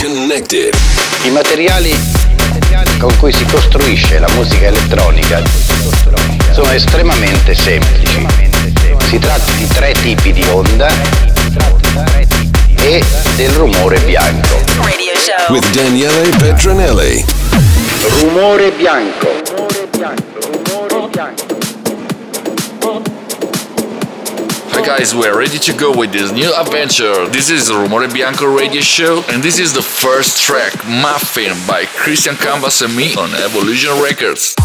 Connected. I materiali con cui si costruisce la musica elettronica sono estremamente semplici. Si tratta di tre tipi di onda e del rumore bianco. Radio show. With Daniele Petronelli. Rumore bianco. Rumore bianco. Hi guys, we're ready to go with this new adventure. This is Rumore Bianco radio show, and this is the first track, Muffin, by Christian Canvas and me on Evolution Records.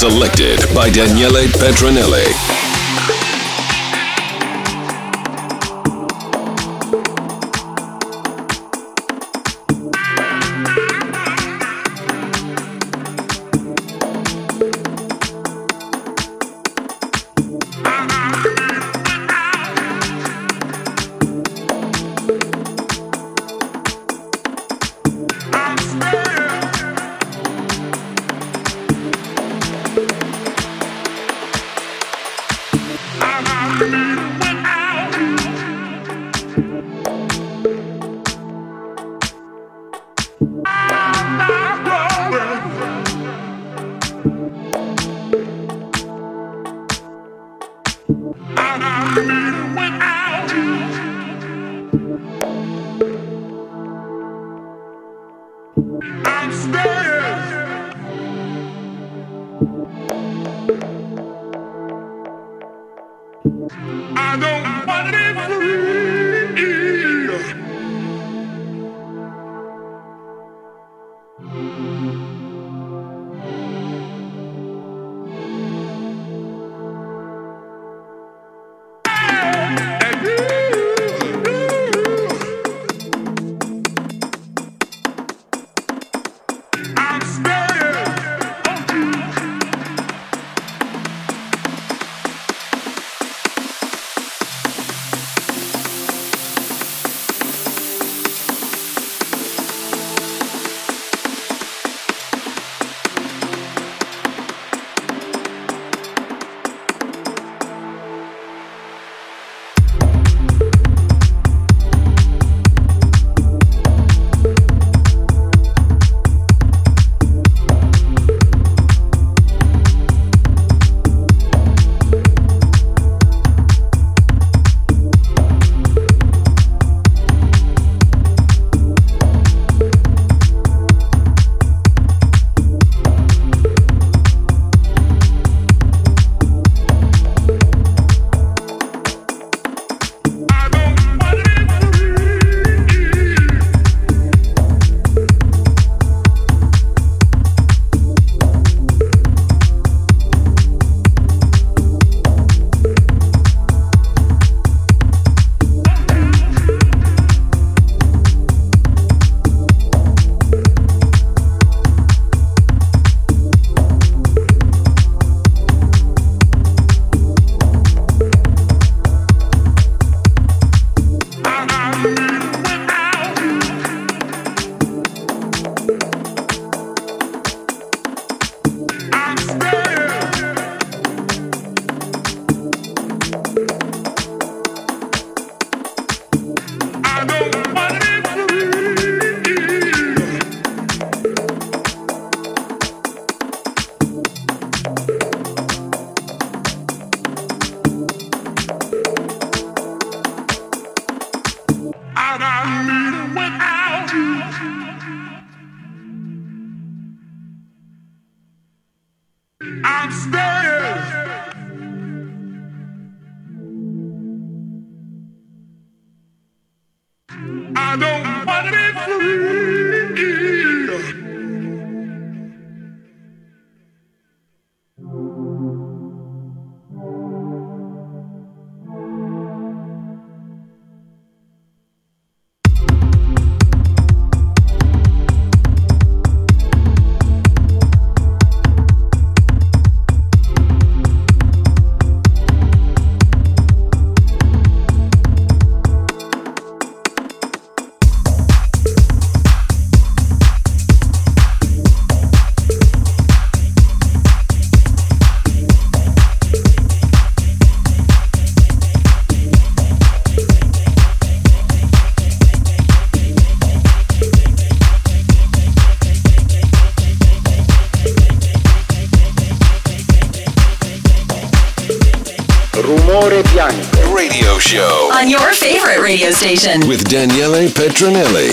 Selected by Daniele Petronelli. Station with Daniele Petronelli.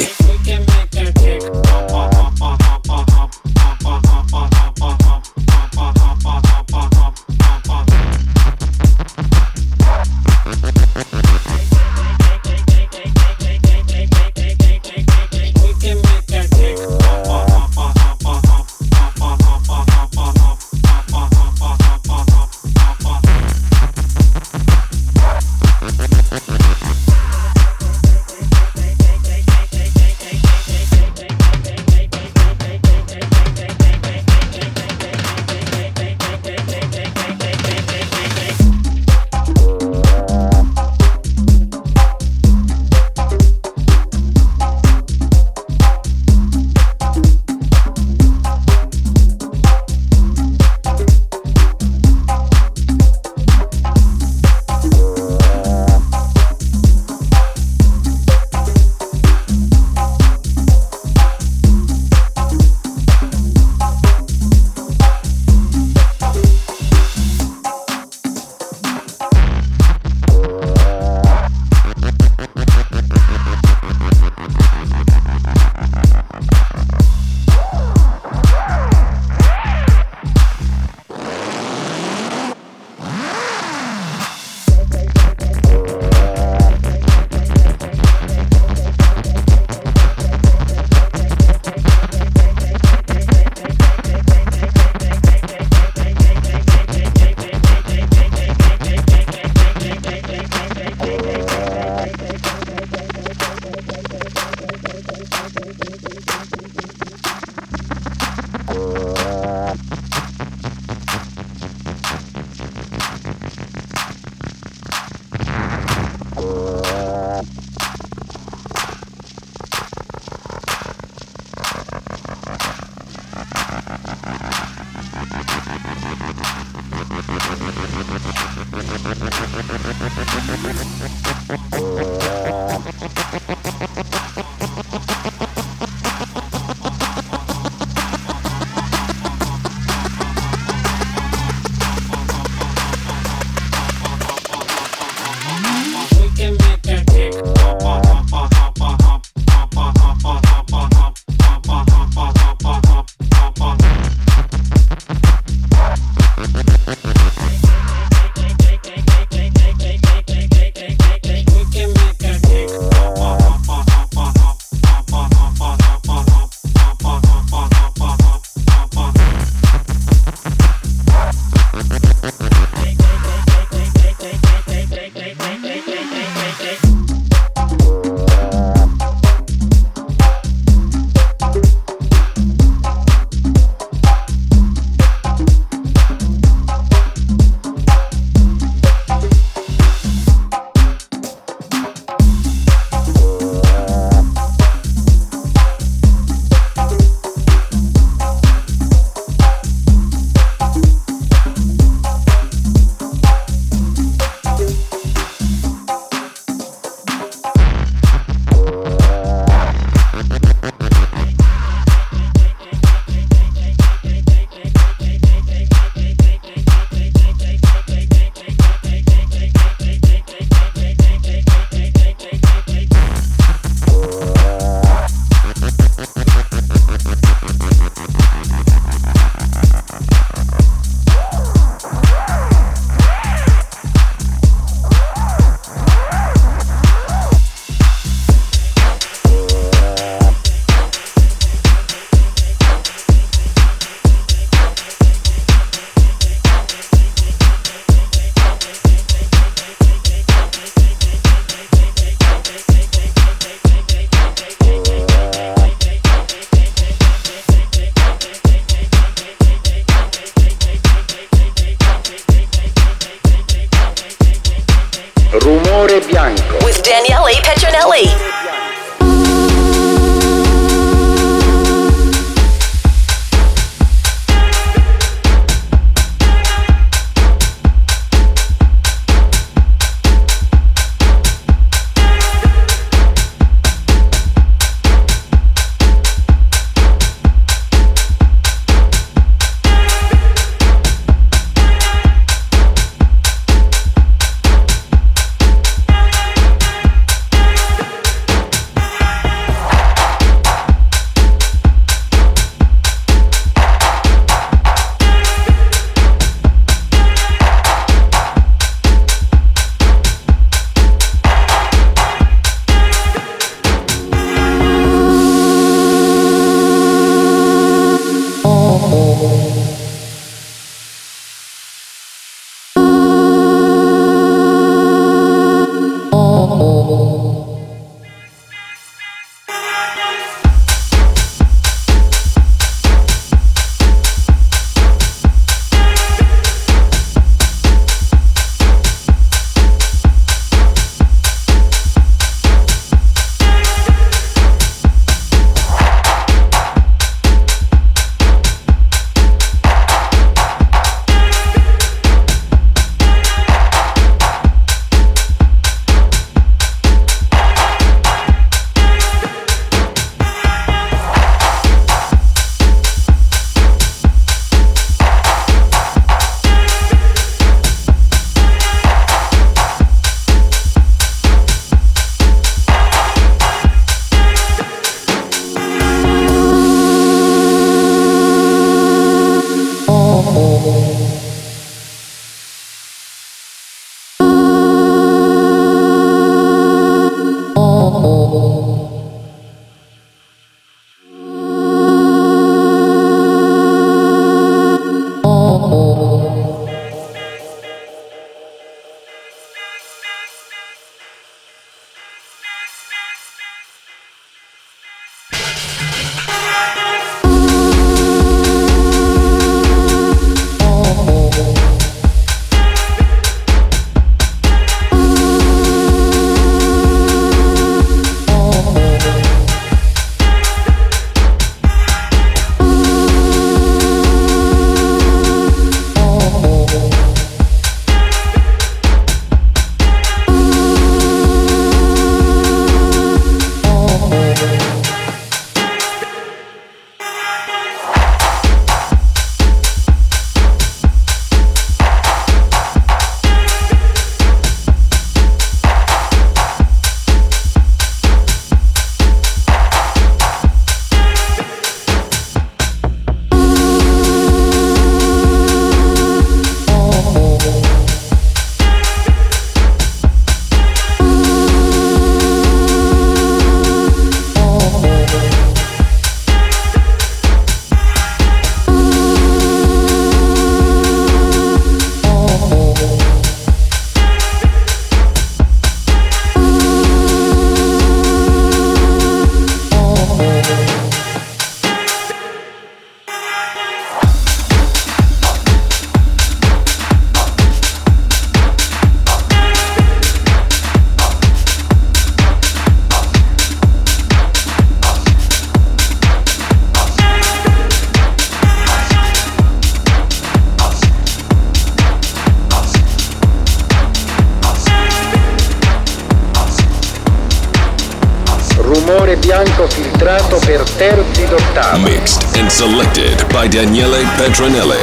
Petronelli.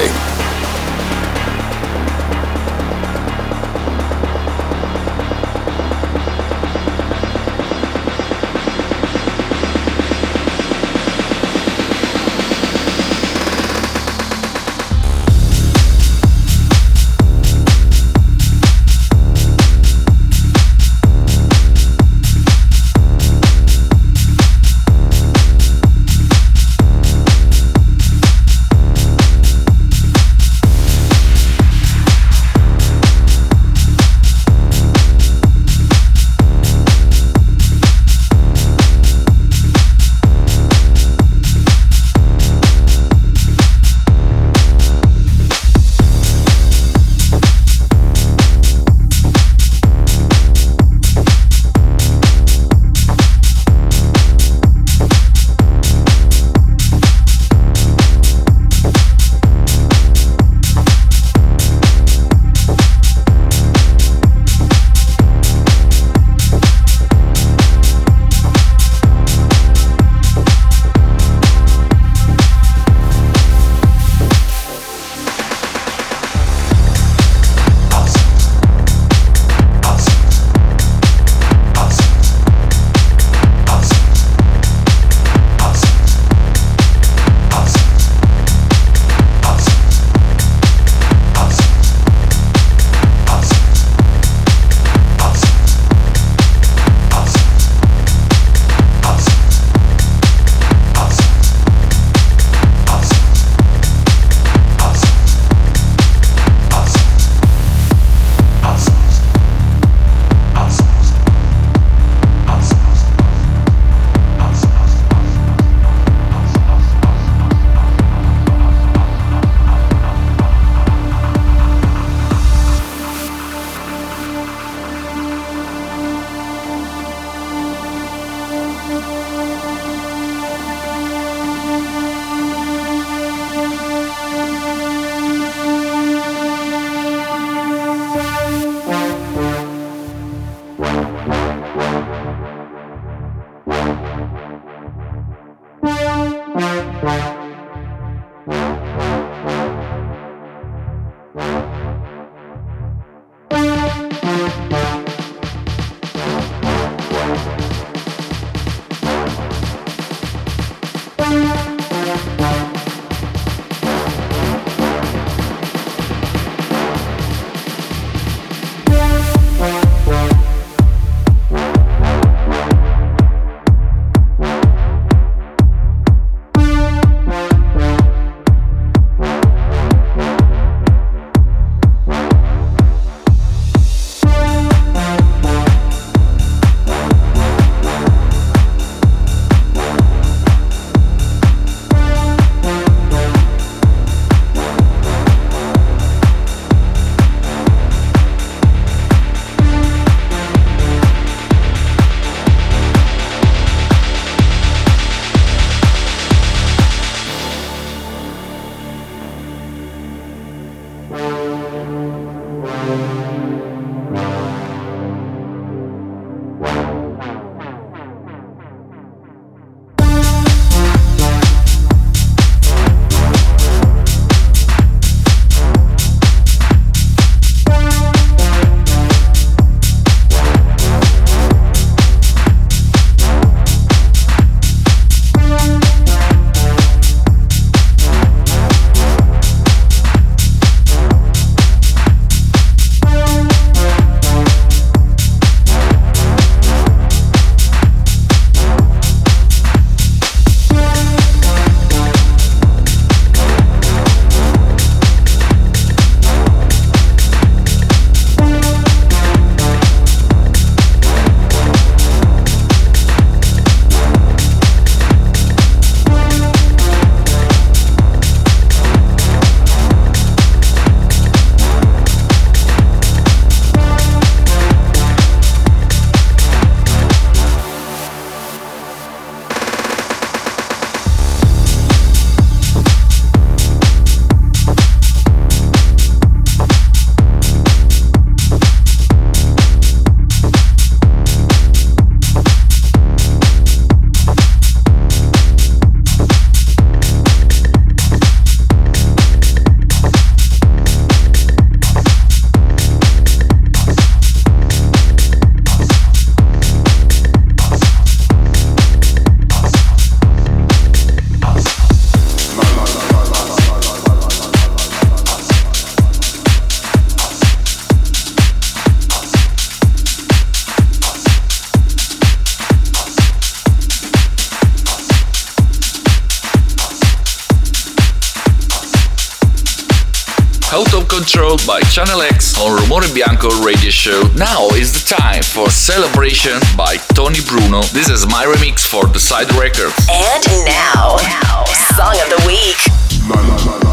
By Channel X on Rumore Bianco radio show. Now is the time for Celebration by Tony Bruno. This is my remix for the side records. And now, now Song of the Week.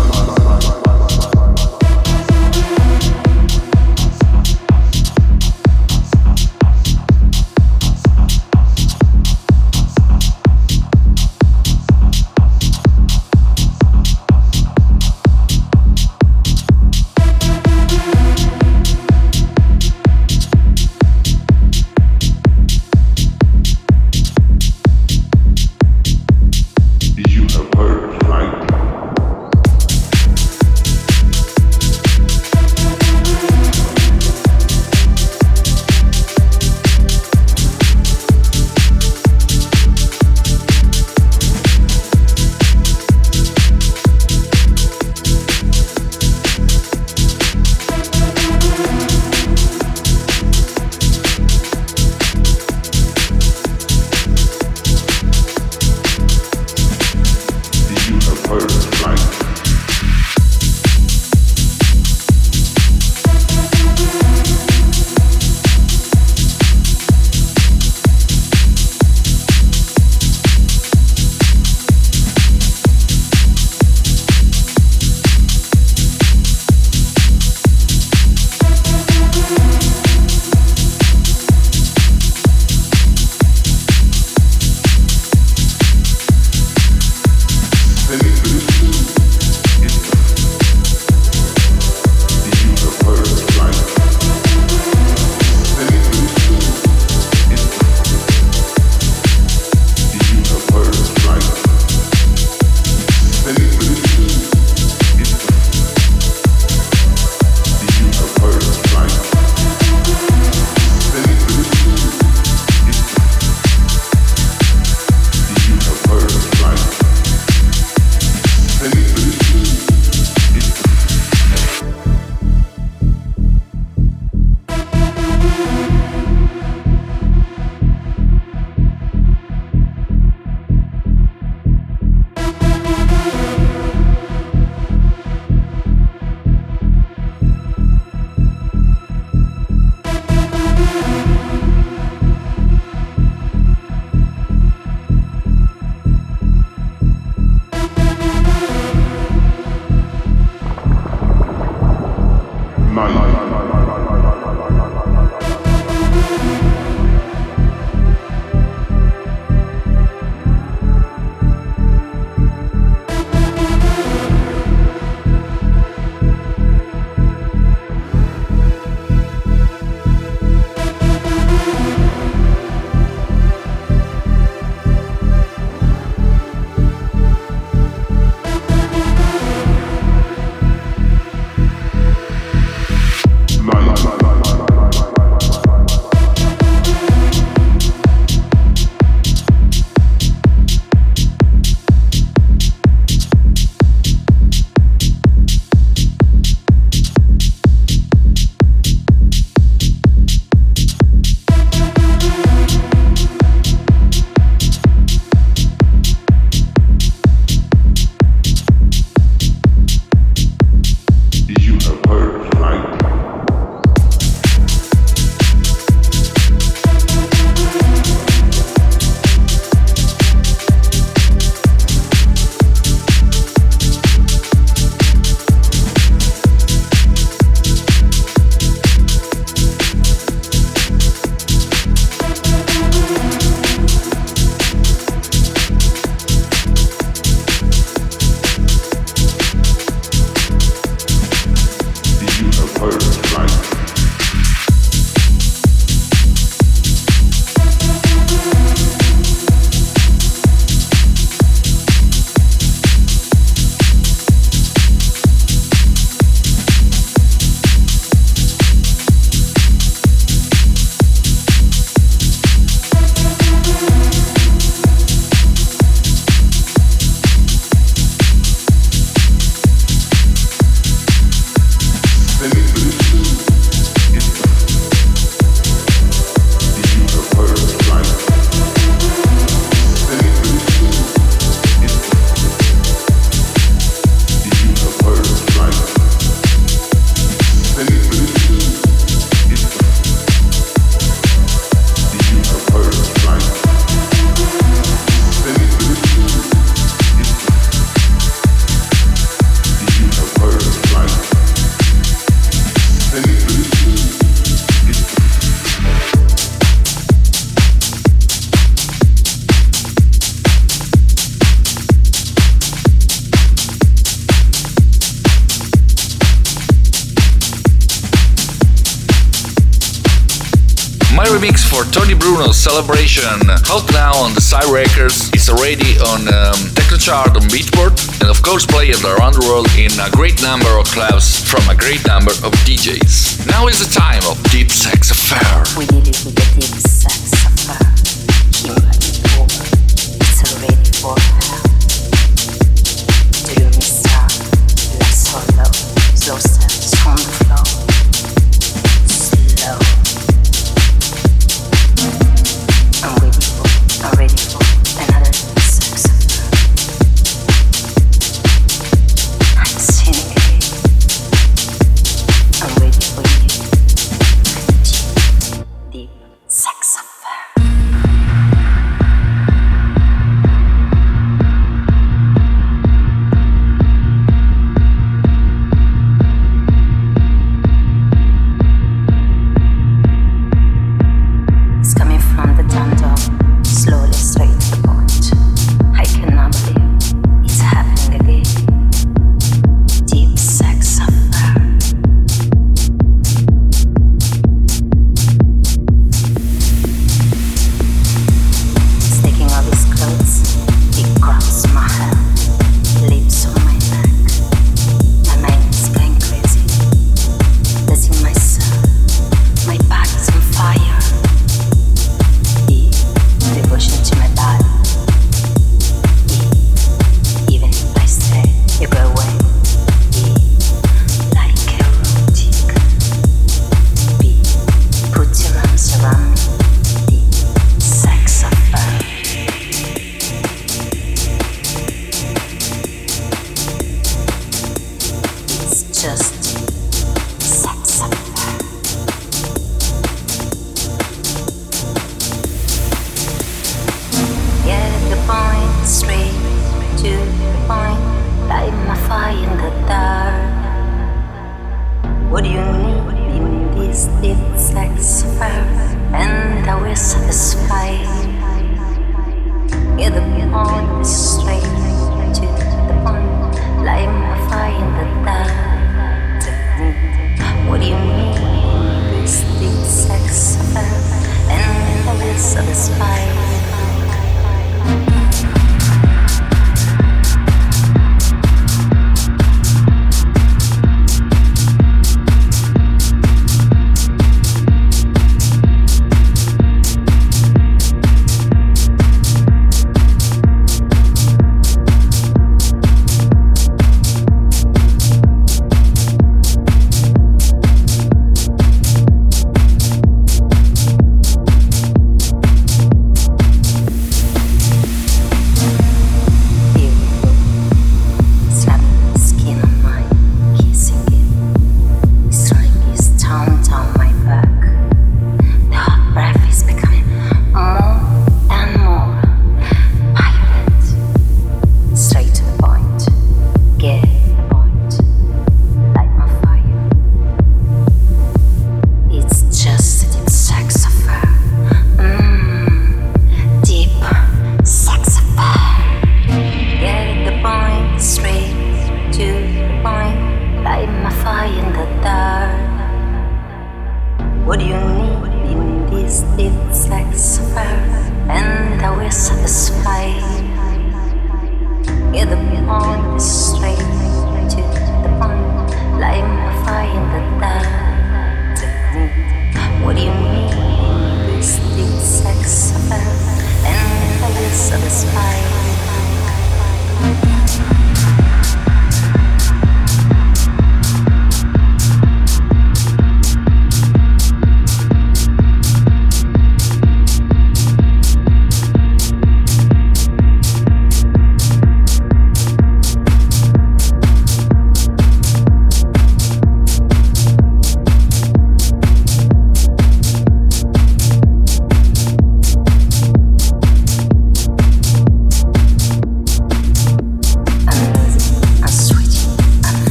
Celebration, out now on the Side Records. It's already on um, Technochart on Beatport, and of course played around the world in a great number of clubs from a great number of DJs. Now is the time of Deep Sex Affair.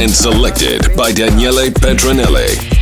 And selected by Daniele Petronelli.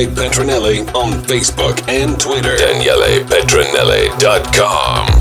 Daniele Petronelli on Facebook and Twitter. DanielePetronelli.com.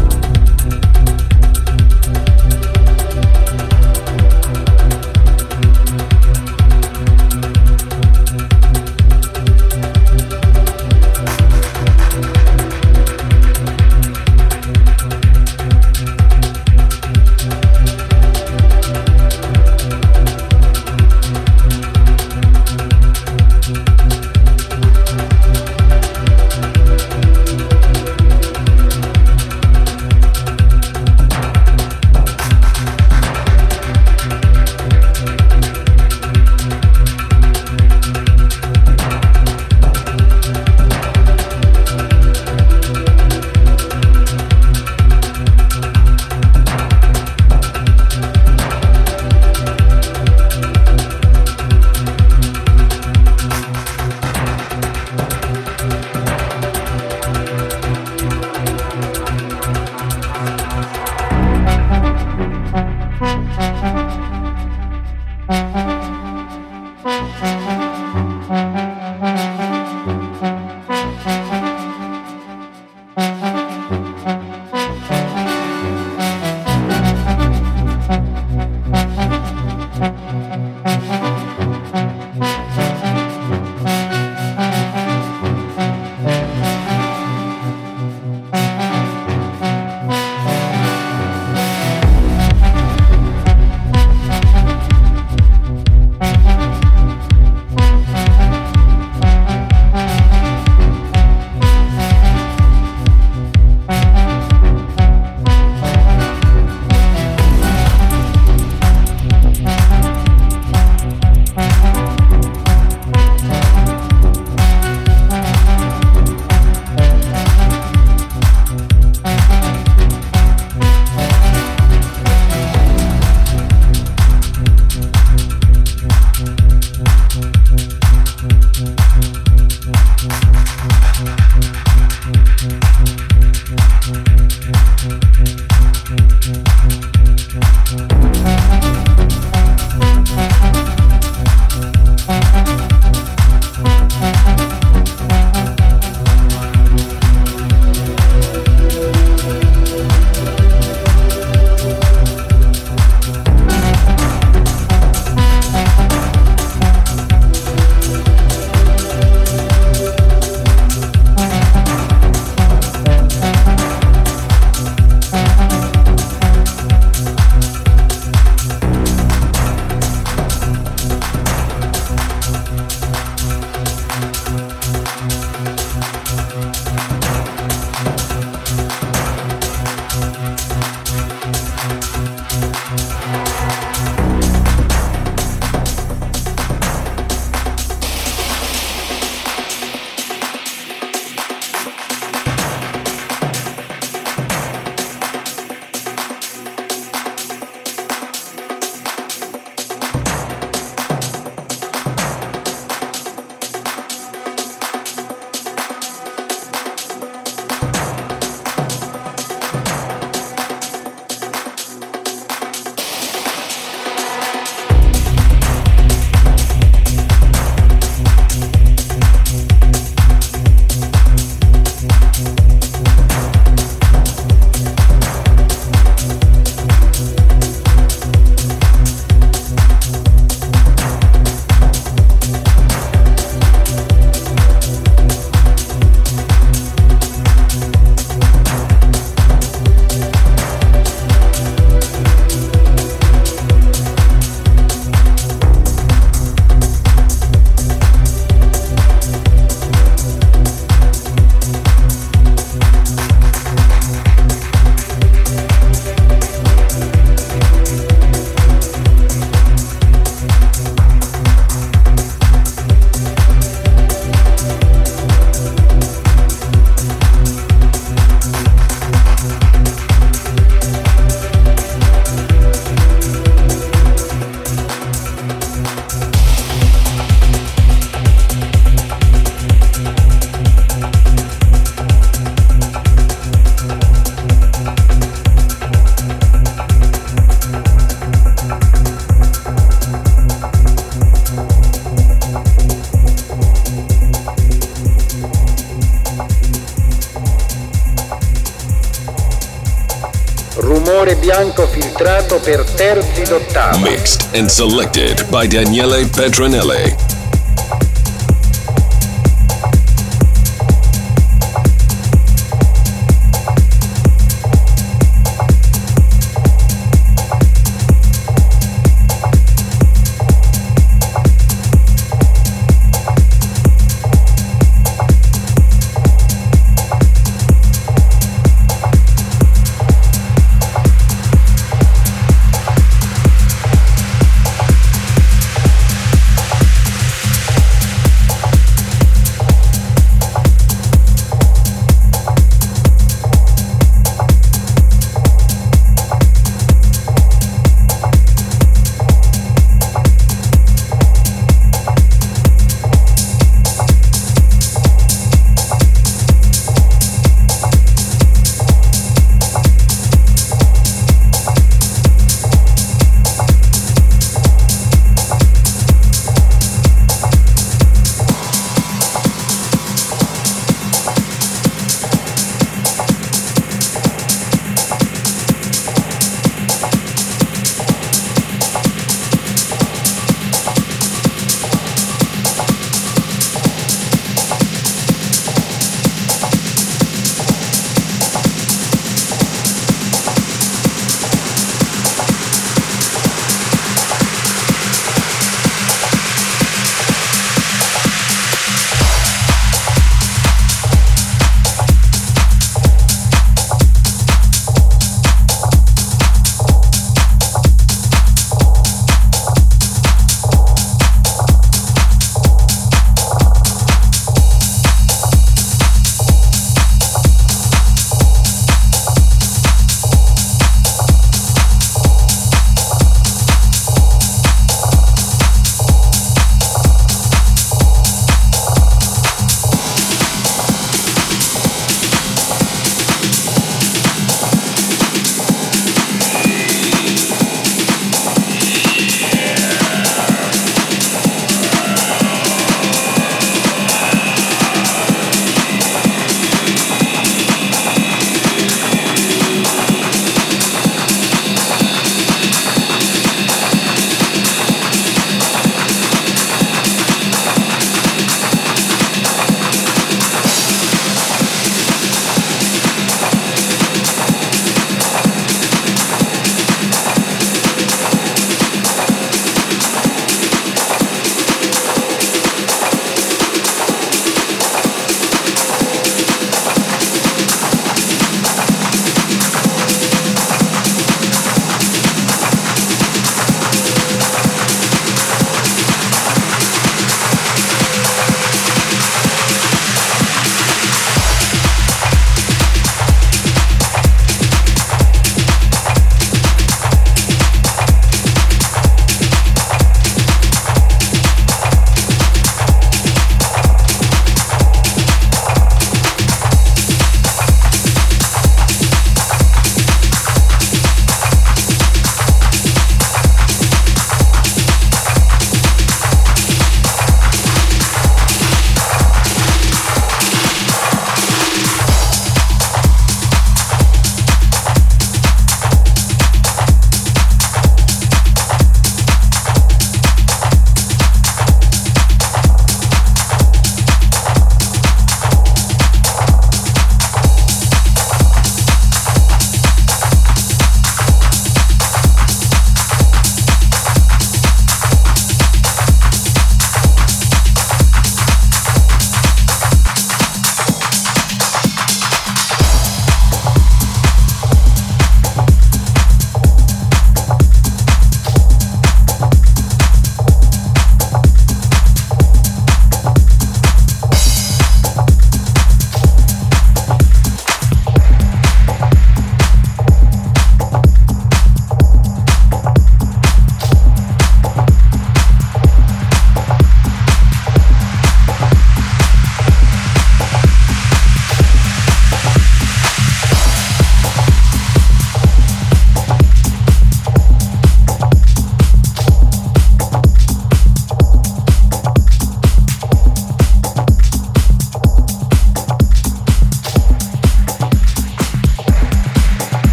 Mixed and selected by Daniele Petronelli.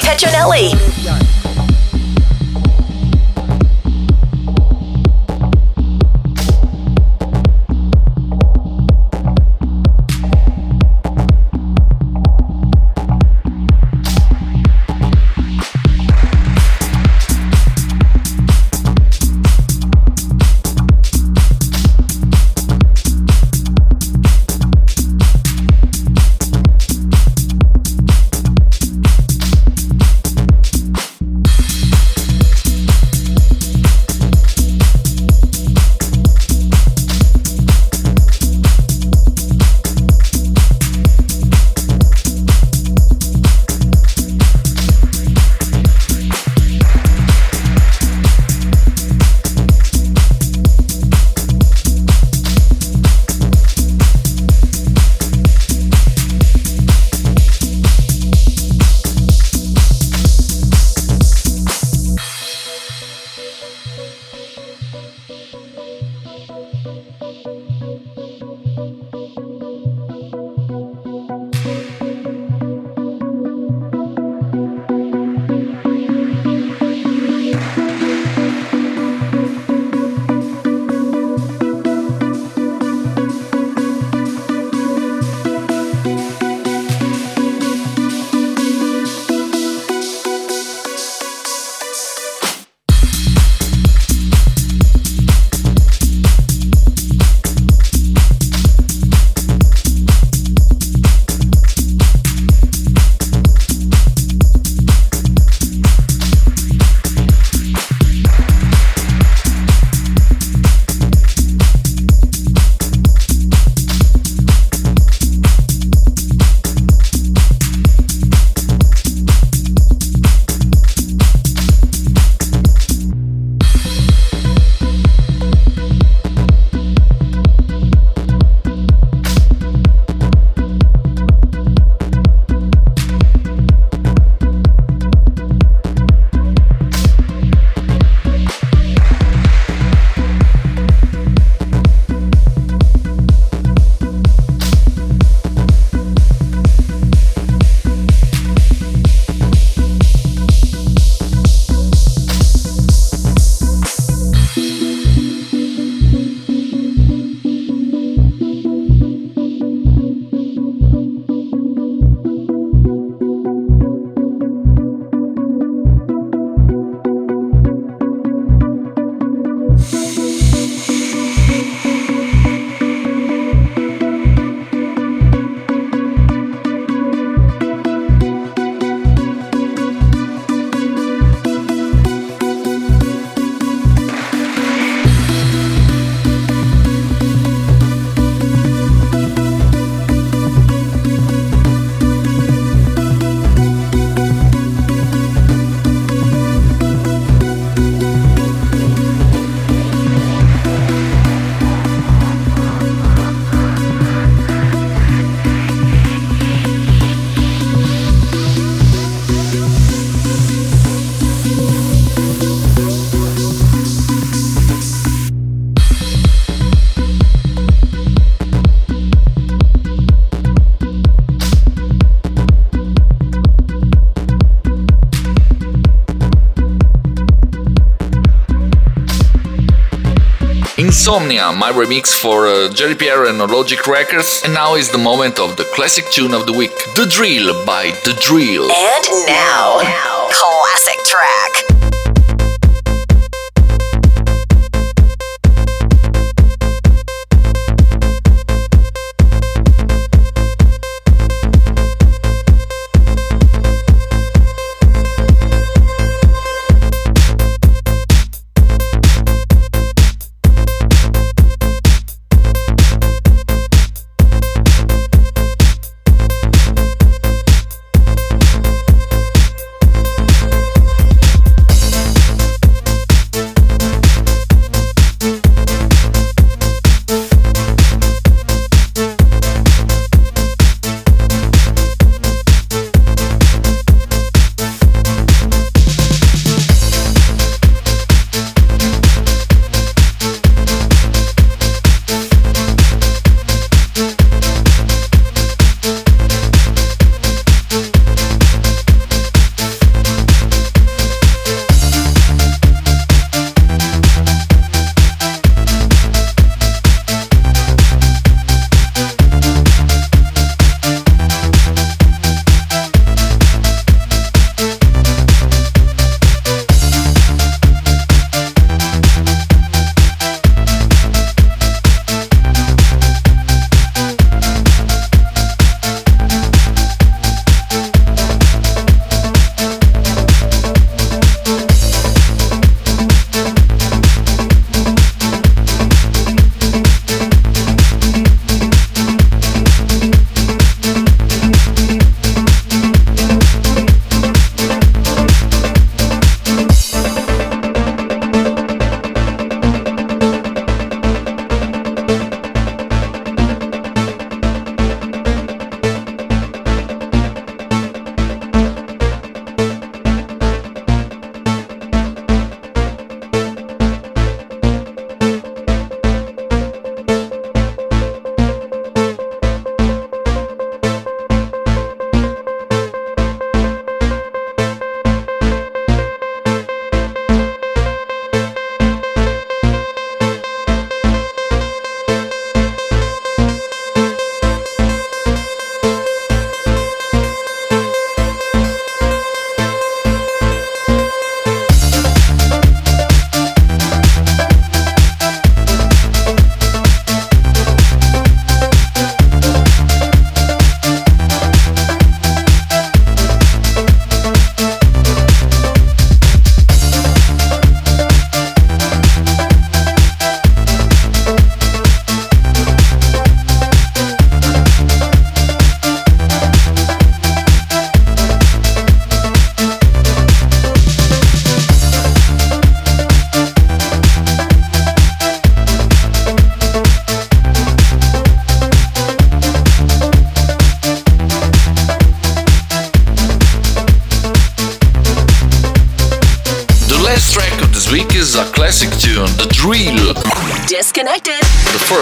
Petronelli. Insomnia, my remix for uh, Jerry Pierre and Logic Records. And now is the moment of the classic tune of the week The Drill by The Drill. And now, now. classic track.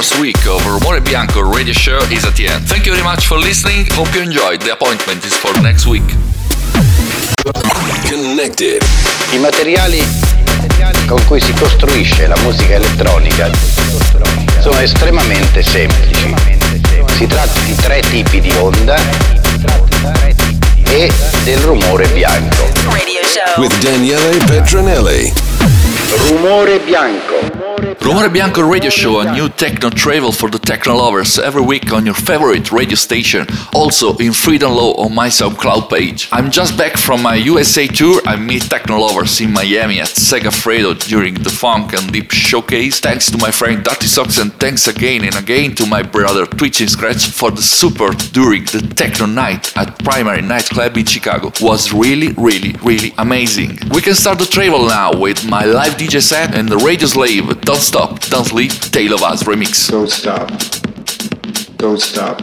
First week of Rumore Bianco radio show is at the end. Thank you very much for listening. Hope you enjoyed. The appointment is for next week. Connected. I materiali con cui si costruisce la musica elettronica sono estremamente semplici. Si tratta di tre tipi di onda e del rumore bianco. Radio show. With Daniele Petronelli. Rumore bianco. Rumore Bianco Radio Show, a new techno travel for the techno lovers, every week on your favorite radio station, also in Freedom Law on my SoundCloud page. I'm just back from my USA tour. I meet techno lovers in Miami at Segafredo during the Funk and Deep Showcase. Thanks to my friend Dirty Socks and thanks again and again to my brother Twitching Scratch for the support during the techno night at Primary Nightclub in Chicago. Was really, really, really amazing. We can start the travel now with my live DJ set and the Radio Slave Don't Stop, Don't Sleep, Tale of Us remix. Don't stop. Don't stop.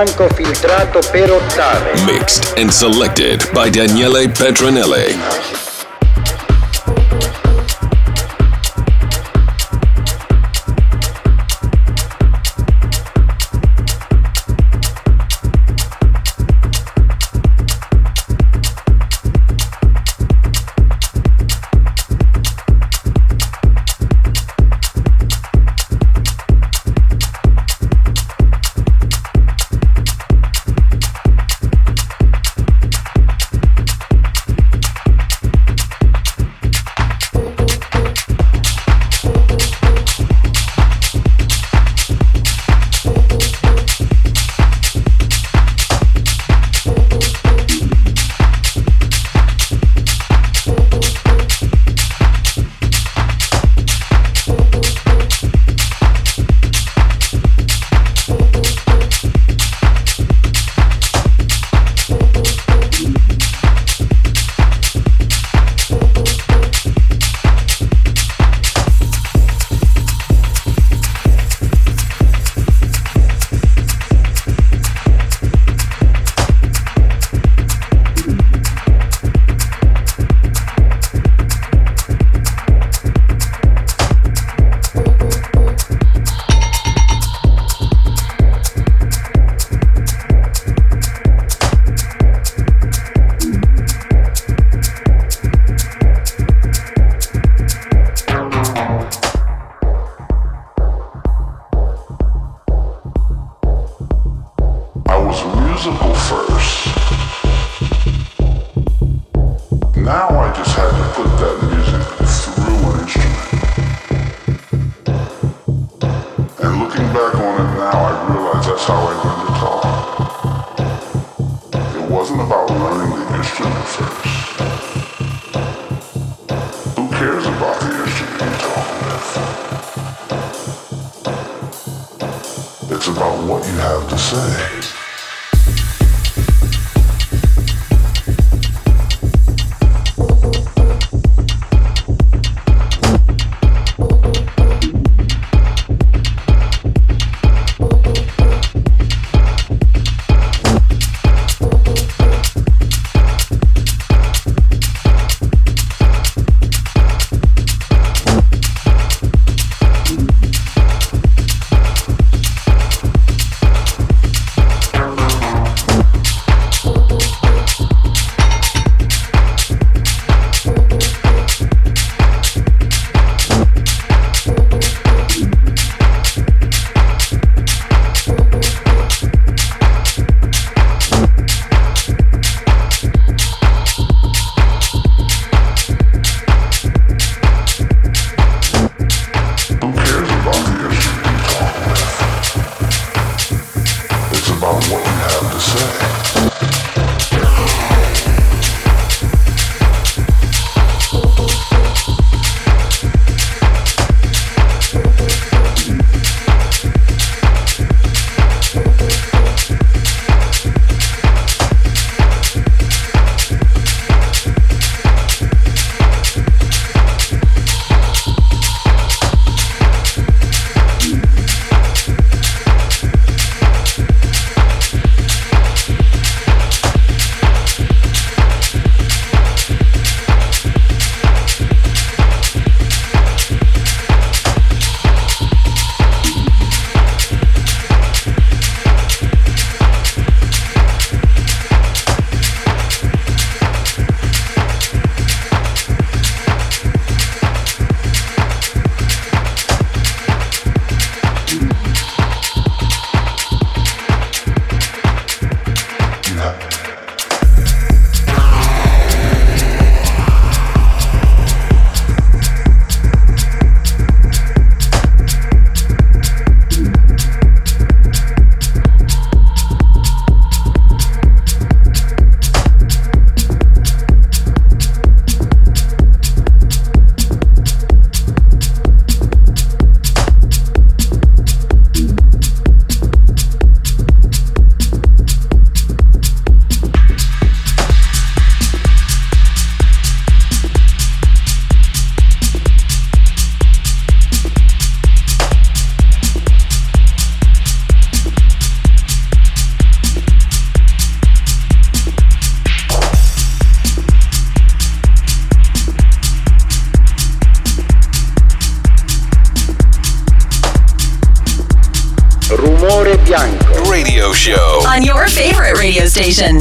bianco filtrato per ottave. Mixed and selected by Daniele Petronelli.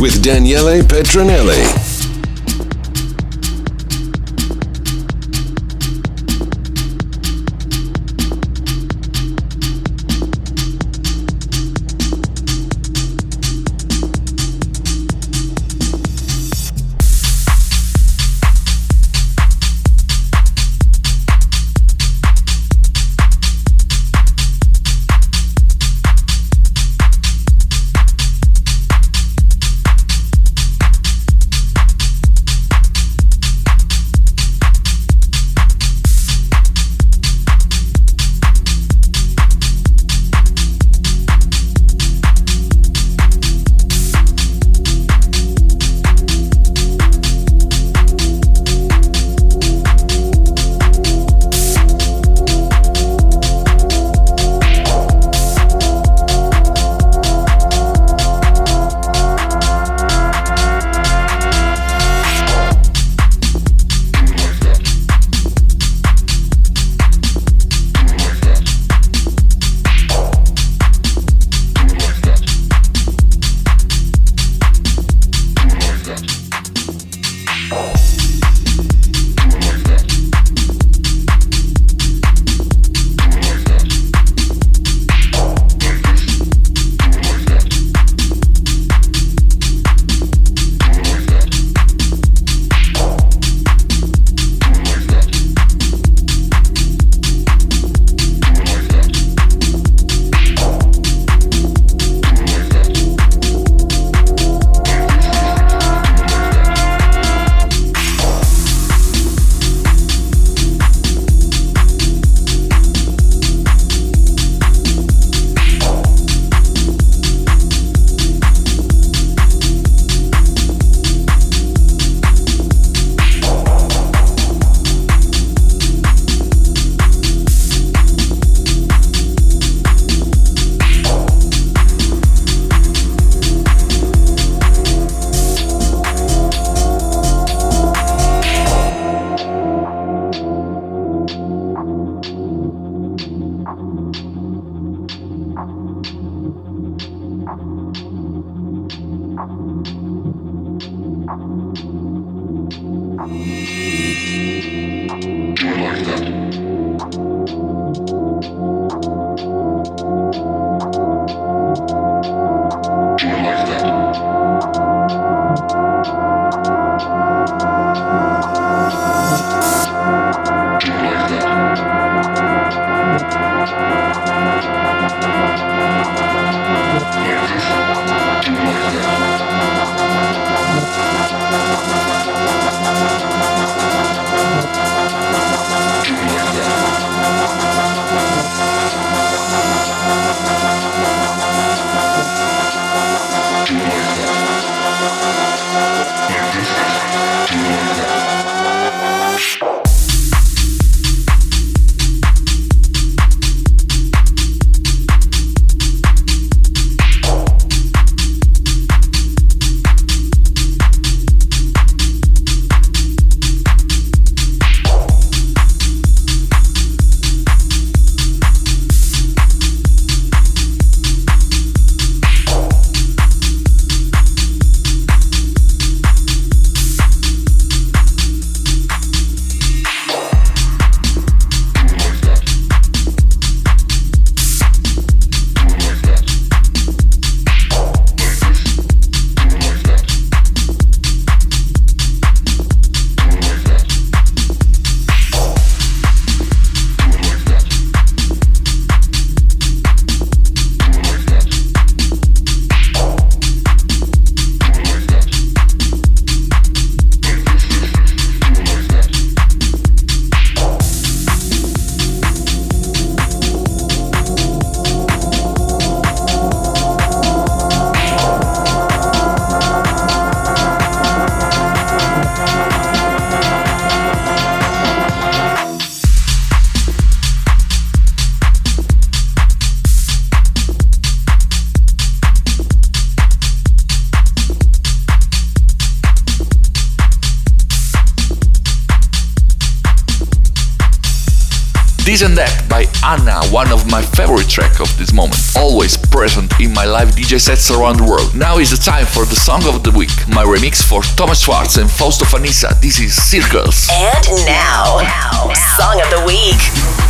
With Daniele Petronelli. DJ sets around the world. Now is the time for the song of the week, my remix for Thomas Schwartz and Fausto Fanizza. This is Circles. And now, now, song of the week.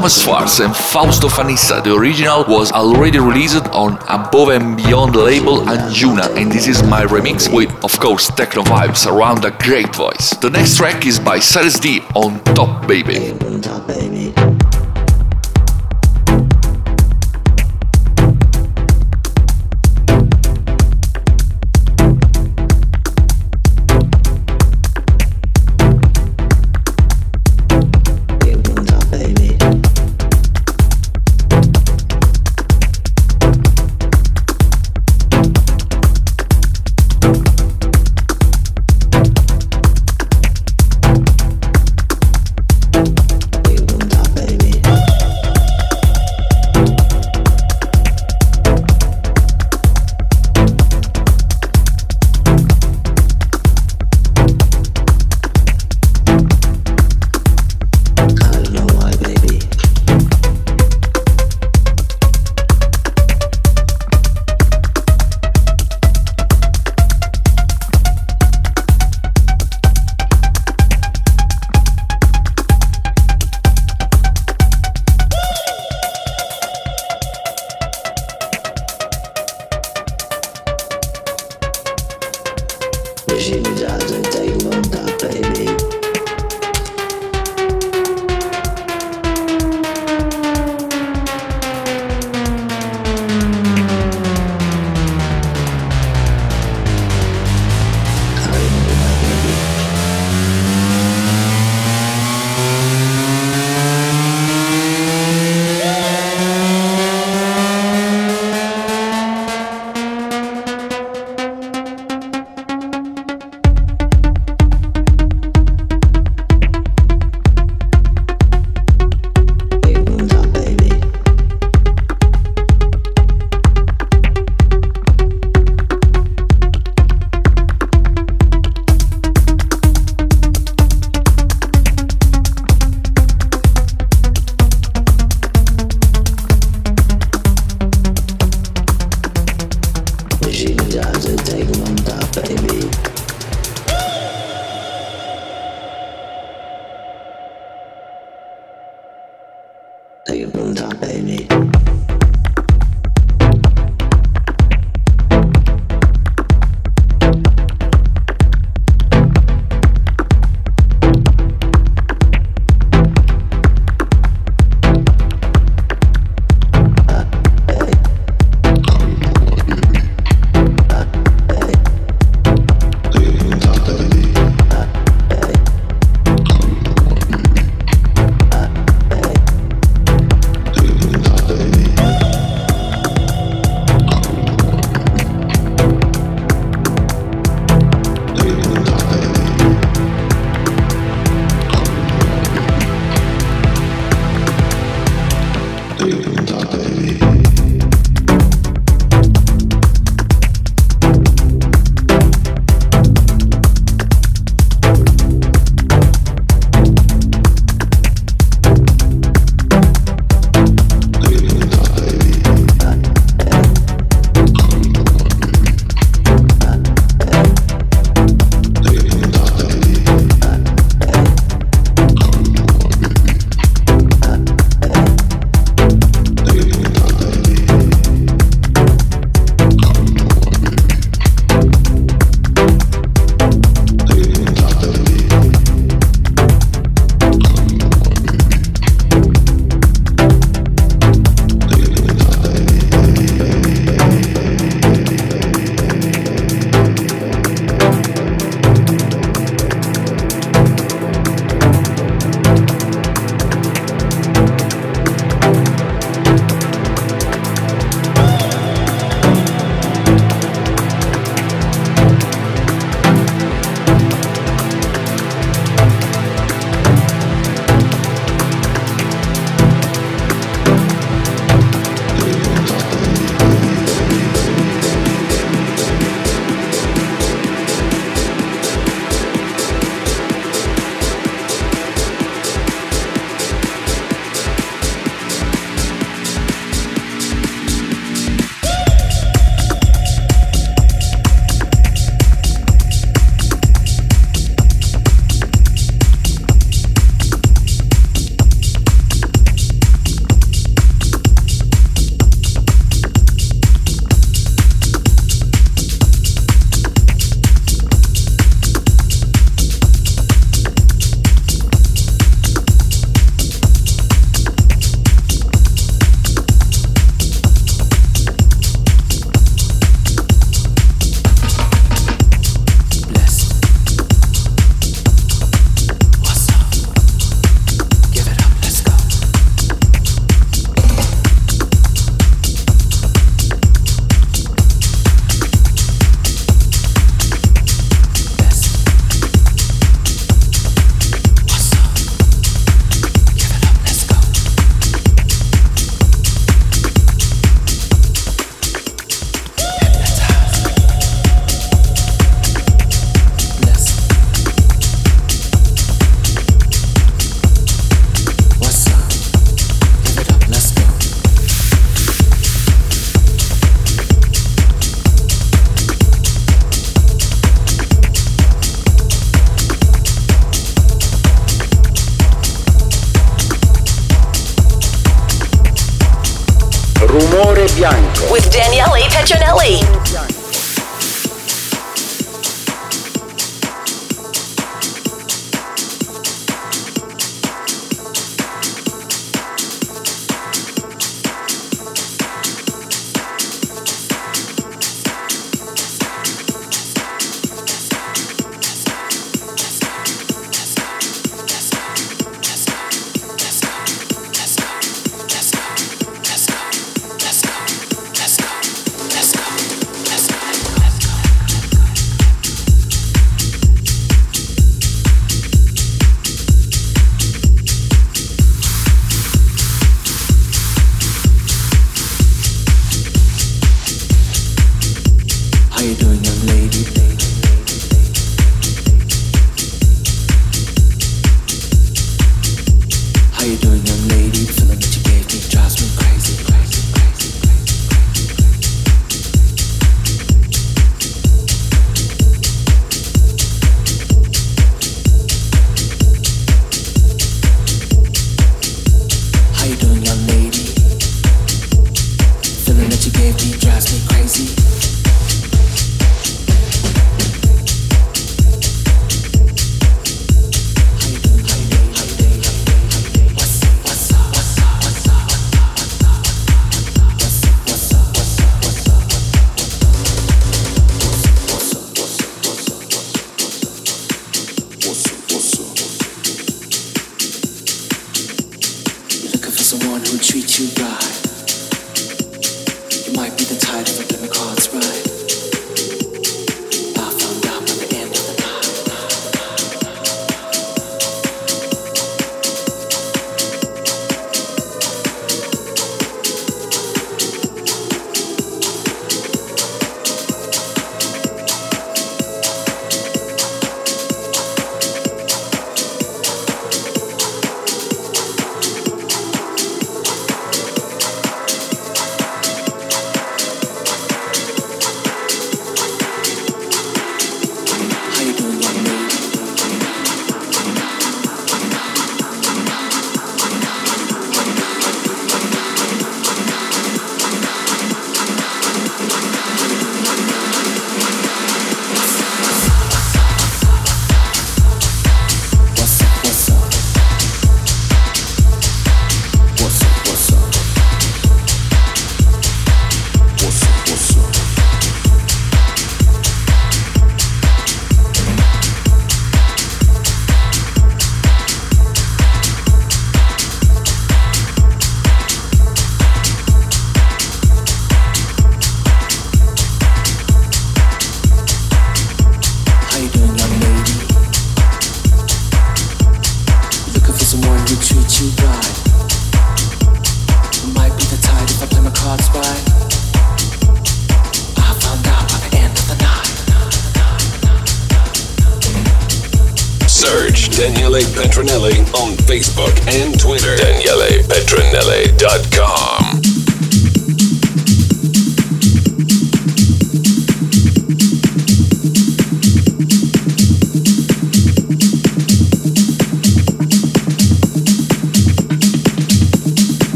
Thomas Schwartz and Fausto Fanizza. The original was already released on Above and Beyond label Anjuna, and this is my remix with, of course, techno vibes around a great voice. The next track is by Cirez D on. Top Baby. someone who'll treat you right. You might be the type of a me cards right. Nelly.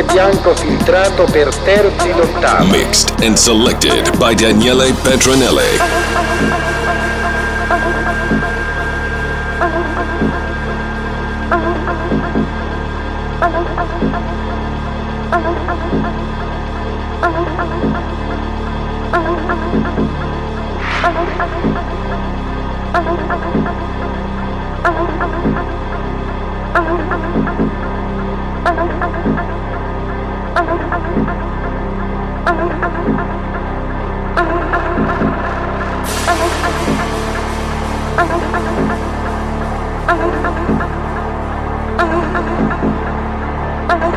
Rumore bianco filtrato per terzi d'ottava. Mixed and selected by Daniele Petronelli.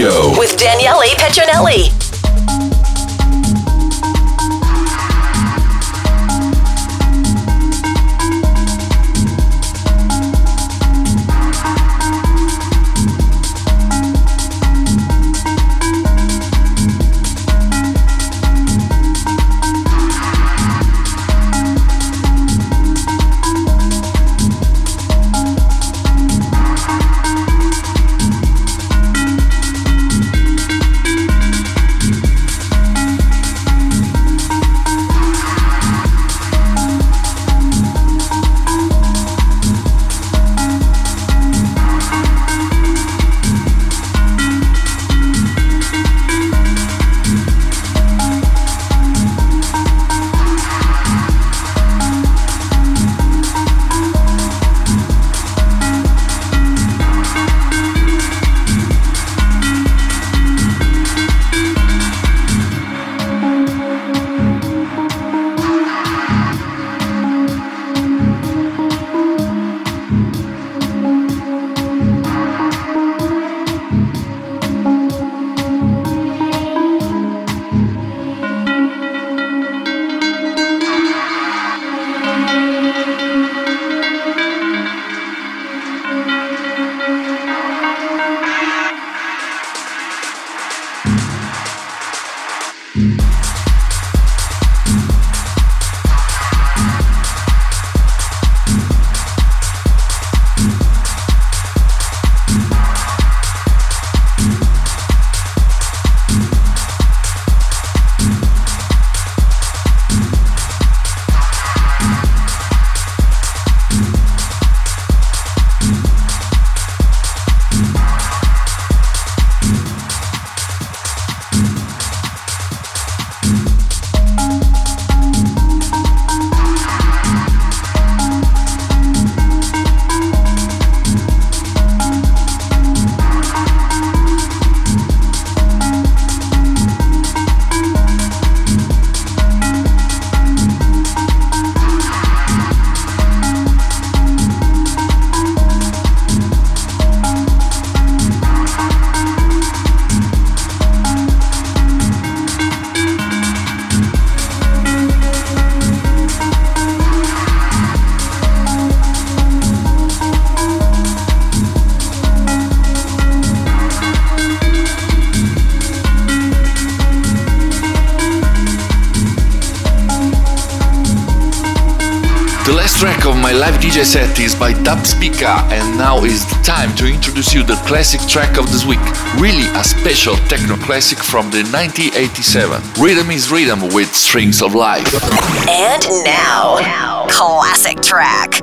Show. DJ set is by Dubspeeka, and now is the time to introduce you the classic track of this week. Really a special techno classic from the 1987. Rhythim is Rhythim with Strings of Life. And now, classic track.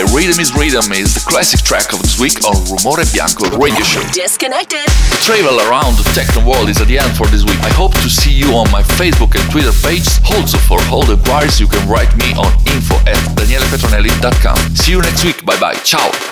By Rhythim is Rhythim is the classic track of this week on Rumore Bianco radio show. Disconnected. The travel around the techno world is at the end for this week. I hope to see you on my Facebook and Twitter page. Also, for all the inquiries, you can write me on info at danielepetronelli.com. See you next week. Bye bye. Ciao.